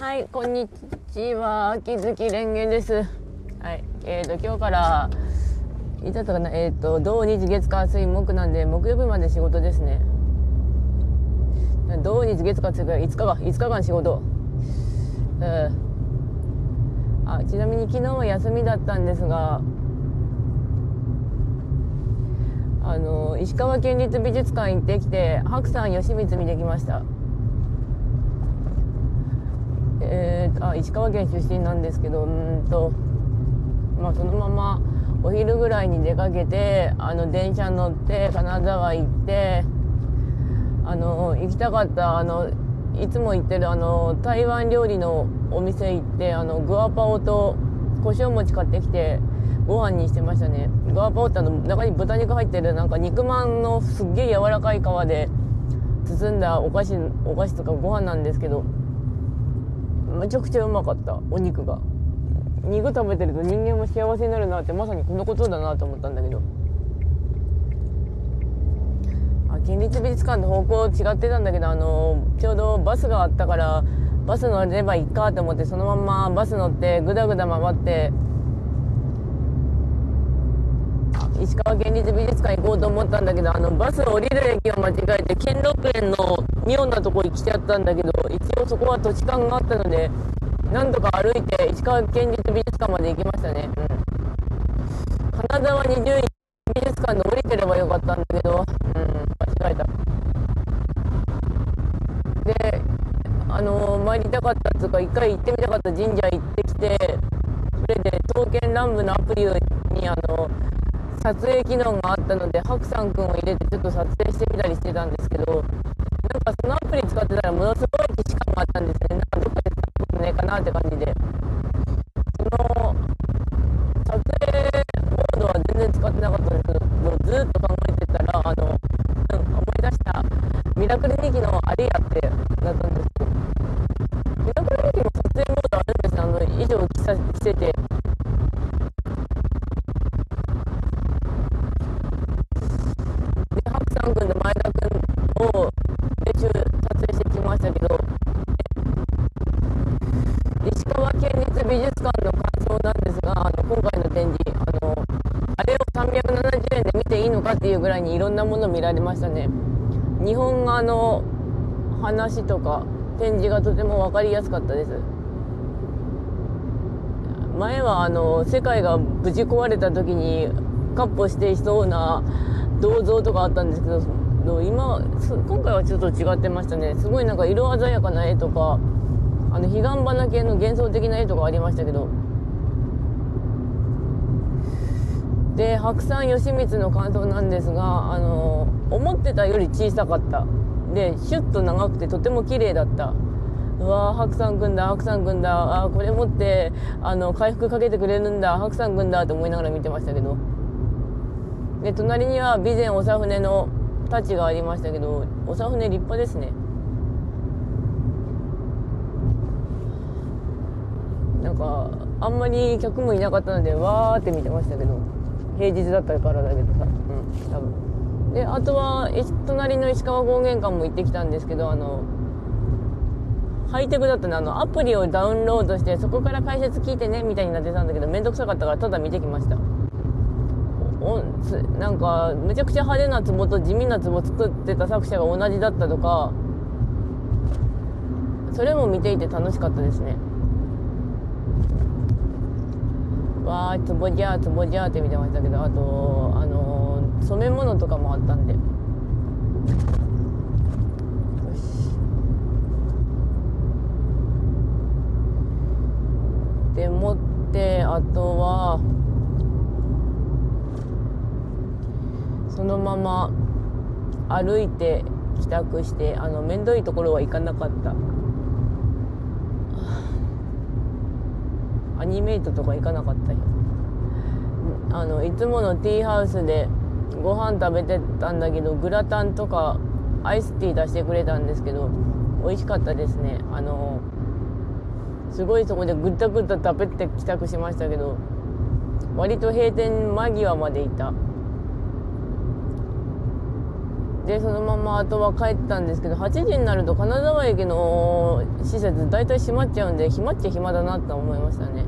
はい、こんにちは。秋月蓮華です。はい、えーと、今日から、いつだったかな、えーと、土日月火水木なんで、木曜日まで仕事ですね。土日月火水が5日か、5日間仕事。うん。あ、ちなみに昨日は休みだったんですが、あの、石川県立美術館行ってきて、白山義満見てきました。えー、あ石川県出身なんですけどうんと、まあ、そのままお昼ぐらいに出かけてあの電車に乗って金沢行ってあの行きたかったあのいつも行ってるあの台湾料理のお店行ってあのグアパオと胡椒餅買ってきてご飯にしてましたね。グアパオってあの中に豚肉入ってるなんか肉まんのすっげえ柔らかい皮で包んだお菓子お菓子とかご飯なんですけどめちゃくちゃうまかったお肉が。肉食べてると人間も幸せになるなってまさにこのことだなと思ったんだけど。あ県立美術館の方向違ってたんだけどあのちょうどバスがあったからバス乗ればいいかと思ってそのままバス乗ってぐだぐだ回って石川県立美術館行こうと思ったんだけどあのバス降りる駅を間違えて兼六園の妙なとこ行きちゃったんだけど一応そこは土地勘があったのでなんとか歩いて石川県立美術館まで行きましたね、うん、金沢二十美術館で降りてればよかったんだけど、うん、間違えた。であの参りたかったっつうか一回行ってみたかった神社行ってきてそれで刀剣乱舞のアプリにあの撮影機能があったので白山くんを入れてちょっと撮影してみたりしてたんですけどなんかそのアプリ使ってたらものすごい既視感があったんですね。なんかどっかで使ったことねえかなって感じで。その撮影モードは全然使ってなかったんですけどずっと考えてたらあの、うん、思い出したミラクル日記のあれやってなったんですけどミラクル日記も撮影モードあるんですねあの衣装着さ着て。370円で見ていいのかっていうぐらいにいろんなもの見られましたね。日本画の話とか展示がとても分かりやすかったです。前はあの世界が無事壊れた時にカッ歩していそうな銅像とかあったんですけど今今回はちょっと違ってましたね。すごいなんか色鮮やかな絵とかあの彼岸花系の幻想的な絵とかありましたけどで白山義満の感想なんですがあの思ってたより小さかった。でシュッと長くてとても綺麗だった。うわー白山くんだ白山くんだ。あこれ持ってあの回復かけてくれるんだ。白山くんだって思いながら見てましたけど。で隣には備前長船の太刀がありましたけど長船立派ですね。なんかあんまり客もいなかったのでわーって見てましたけど。平日だったからだけどさ。うん。多分。であとは隣の石川高原館も行ってきたんですけどあのハイテクだったね。あのアプリをダウンロードしてそこから解説聞いてねみたいになってたんだけど面倒くさかったからただ見てきました。おなんかめちゃくちゃ派手な壺と地味な壺作ってた作者が同じだったとかそれも見ていて楽しかったですねわー壺じゃー壺じゃーって見てましたけどあとあのー、染め物とかもあったんで。よし。でもってあとはそのまま歩いて帰宅してあの面倒いところは行かなかった。ニメイトとか行かなかったよ。あのいつものティーハウスでご飯食べてたんだけどグラタンとかアイスティー出してくれたんですけど美味しかったですね。あのすごいそこでぐったぐった食べて帰宅しましたけど割と閉店間際までいた。でそのままあとは帰ったんですけど8時になると金沢駅の施設大体閉まっちゃうんで暇っちゃ暇だなと思いましたね。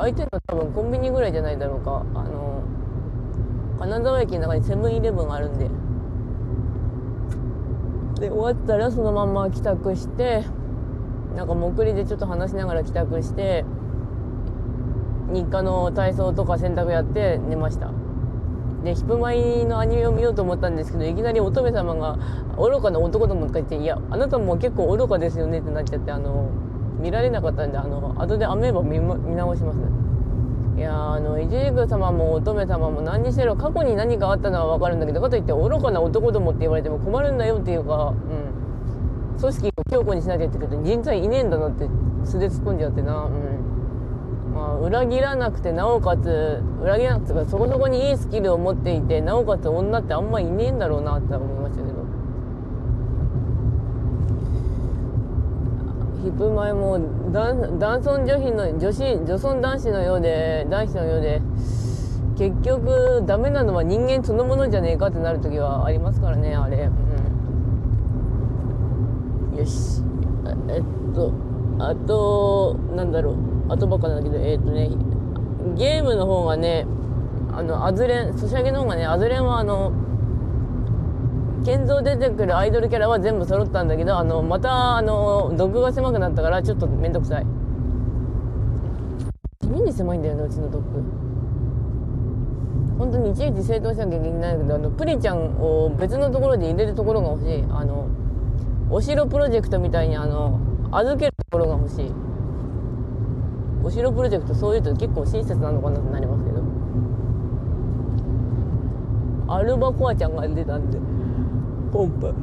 空いてるの多分コンビニぐらいじゃないだろうか。あの金沢駅の中にセブンイレブンがあるんで。で終わったらそのまま帰宅してなんかもう送りでちょっと話しながら帰宅して日課の体操とか洗濯やって寝ました。でヒプマイのアニメを見ようと思ったんですけどいきなり乙女様が愚かな男どもか言って「いやあなたも結構愚かですよね」ってなっちゃってあの見られなかったんであの後でアメーバ見見直しますね。いやあのイジリク様も乙女様も何にしろ過去に何かあったのは分かるんだけどかといって愚かな男どもって言われても困るんだよっていうか、うん、組織を強固にしなきゃって言うけど人材いねえんだなって素で突っ込んじゃってなうん。まあ、裏切らなくてなおかつ裏切らなくてそこそこにいいスキルを持っていてなおかつ女ってあんまいねえんだろうなって思いましたけどヒップ前も男尊女卑の女子女尊男子のようで男子のようで結局ダメなのは人間そのものじゃねえかってなる時はありますからねあれ、うん、よし。えっとあとなんだろう。後ばっかなんだけど、えっ、とね、ゲームの方がね、あの、アズレン、ソシャゲの方がね、アズレンはあの、建造出てくるアイドルキャラは全部揃ったんだけど、あの、また、あの、ドッグが狭くなったから、ちょっとめんどくさい。地味に狭いんだよね、うちのドッグ。本当にいちいち整頓しなきゃいけないんだけど、あの、プリちゃんを別のところで入れるところが欲しい。あの、お城プロジェクトみたいに、あの、預けるところが欲しい。お城プロジェクトそういうと結構親切なのかなってなりますけどアルバコアちゃんが出たんでポンプ。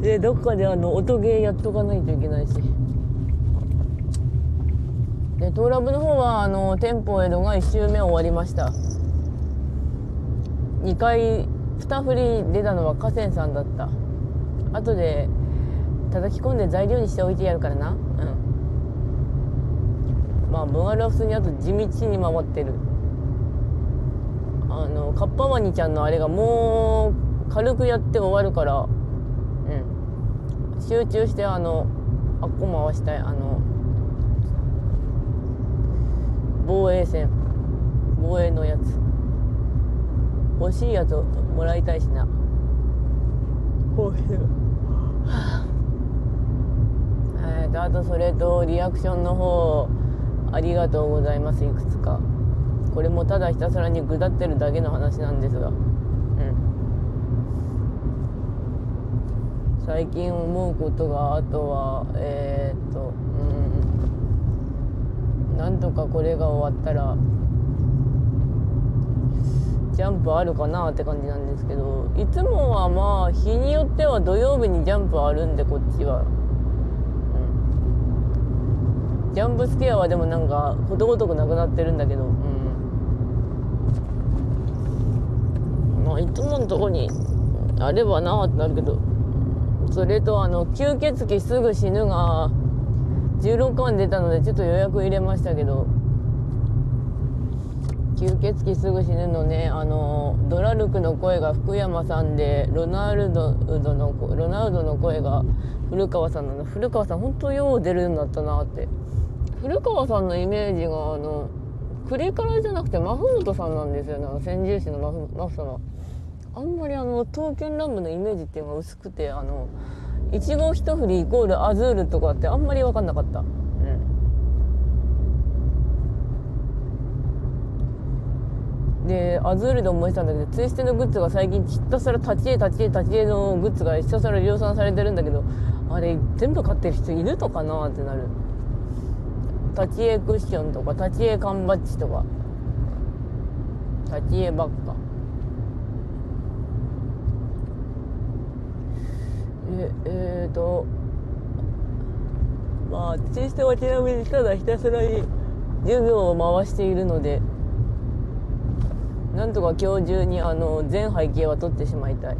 でどっかであの音ゲーやっとかないといけないし。でトーラブの方はあの店舗江戸が1周目終わりました。2回2振り出たのは河川さんだった。後で叩き込んで材料にしておいてやるからな。うん。まあ分あるは普通にあと地道に回ってる。あのカッパワニちゃんのあれがもう軽くやって終わるからうん。集中してあのあっこ回したいあの防衛戦防衛のやつ。欲しいやつをもらいたいしな。ほうえっとあとそれとリアクションの方ありがとうございますいくつか。これもただひたすらに下ってるだけの話なんですがうん最近思うことがあとはえー、っとうんなんとかこれが終わったらジャンプあるかなって感じなんですけどいつもはまあ日によっては土曜日にジャンプあるんでこっちは。うん。ジャンプスケアはでもなんかことごとくなくなってるんだけどうん。まあいつものとこにあればなってなるけどそれとあの吸血鬼すぐ死ぬが16巻出たのでちょっと予約入れましたけど吸血鬼すぐ死ぬのねあのドラルクの声が福山さんでロナルドのロナウドの声が古川さんなの。古川さん本当よう出るようになったなって。古川さんのイメージがあのクリカラじゃなくてマフモトさんなんですよね。千住市のマフマフ様あんまりあの刀剣乱舞のイメージっていうのが薄くてあのいちご一振りイコールアズールとかってあんまり分かんなかった。でアズールで思いてたんだけどツイステのグッズが最近ひたすら立ち絵立ち絵立ち絵のグッズがひたすら量産されてるんだけどあれ全部買ってる人いるのかなってなる。立ち絵クッションとか立ち絵缶バッジとか。立ち絵ばっか。ええー、とまあツイステはちなみにただひたすらに授業を回しているのでなんとか今日中にあの全背景は撮ってしまいたい。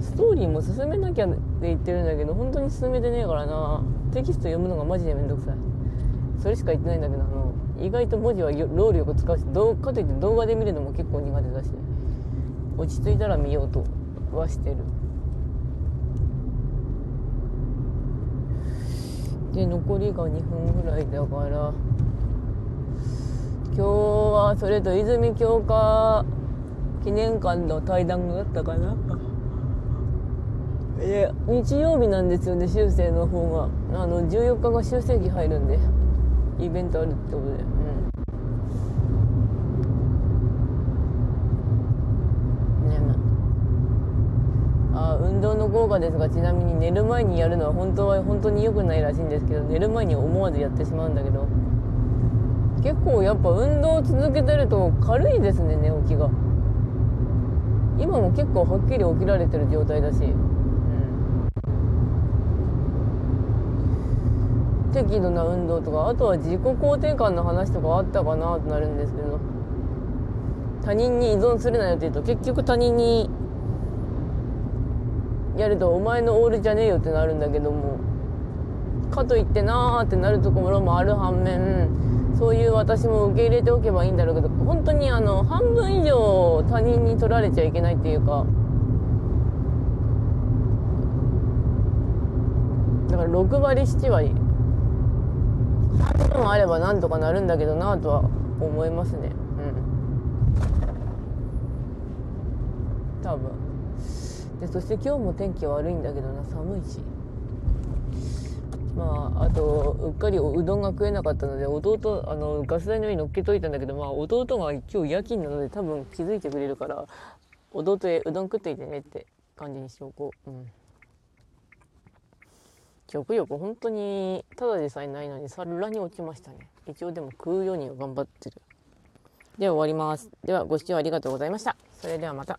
ストーリーも進めなきゃって言ってるんだけど本当に進めてねえからな。テキスト読むのがマジでめんどくさい。それしか言ってないんだけどあの意外と文字は労力使うしどうかといって動画で見るのも結構苦手だし。落ち着いたら見ようとはしてる。で残りが2分ぐらいだから。今日はそれと泉鏡花記念館の対談があったかな。で日曜日なんですよね修正の方が。あの14日が修正期入るんでイベントあるってことでうんあ運動の効果ですがちなみに寝る前にやるのは本当は本当に良くないらしいんですけど寝る前に思わずやってしまうんだけど。結構やっぱ運動を続けてると軽いですね寝起きが。今も結構はっきり起きられてる状態だし、うん、適度な運動とかあとは自己肯定感の話とかあったかなとなるんですけど他人に依存するなよって言うと結局他人にやるとお前のオールじゃねえよってなるんだけども。かといってなーってなるところもある反面そういう私も受け入れておけばいいんだろうけど本当にあの半分以上他人に取られちゃいけないっていうか。だから6割7割半分あればなんとかなるんだけどなとは思いますね。うん。多分。でそして今日も天気悪いんだけどな寒いし。まああとうっかりうどんが食えなかったので弟あのガス台の上に乗っけといたんだけどまあ弟が今日夜勤なので多分気づいてくれるから弟へうどん食っていてねって感じにしておこう。うん。食欲本当にただでさえないのにさらに落ちましたね。一応でも食うようには頑張ってる。では終わります。ではご視聴ありがとうございました。それではまた。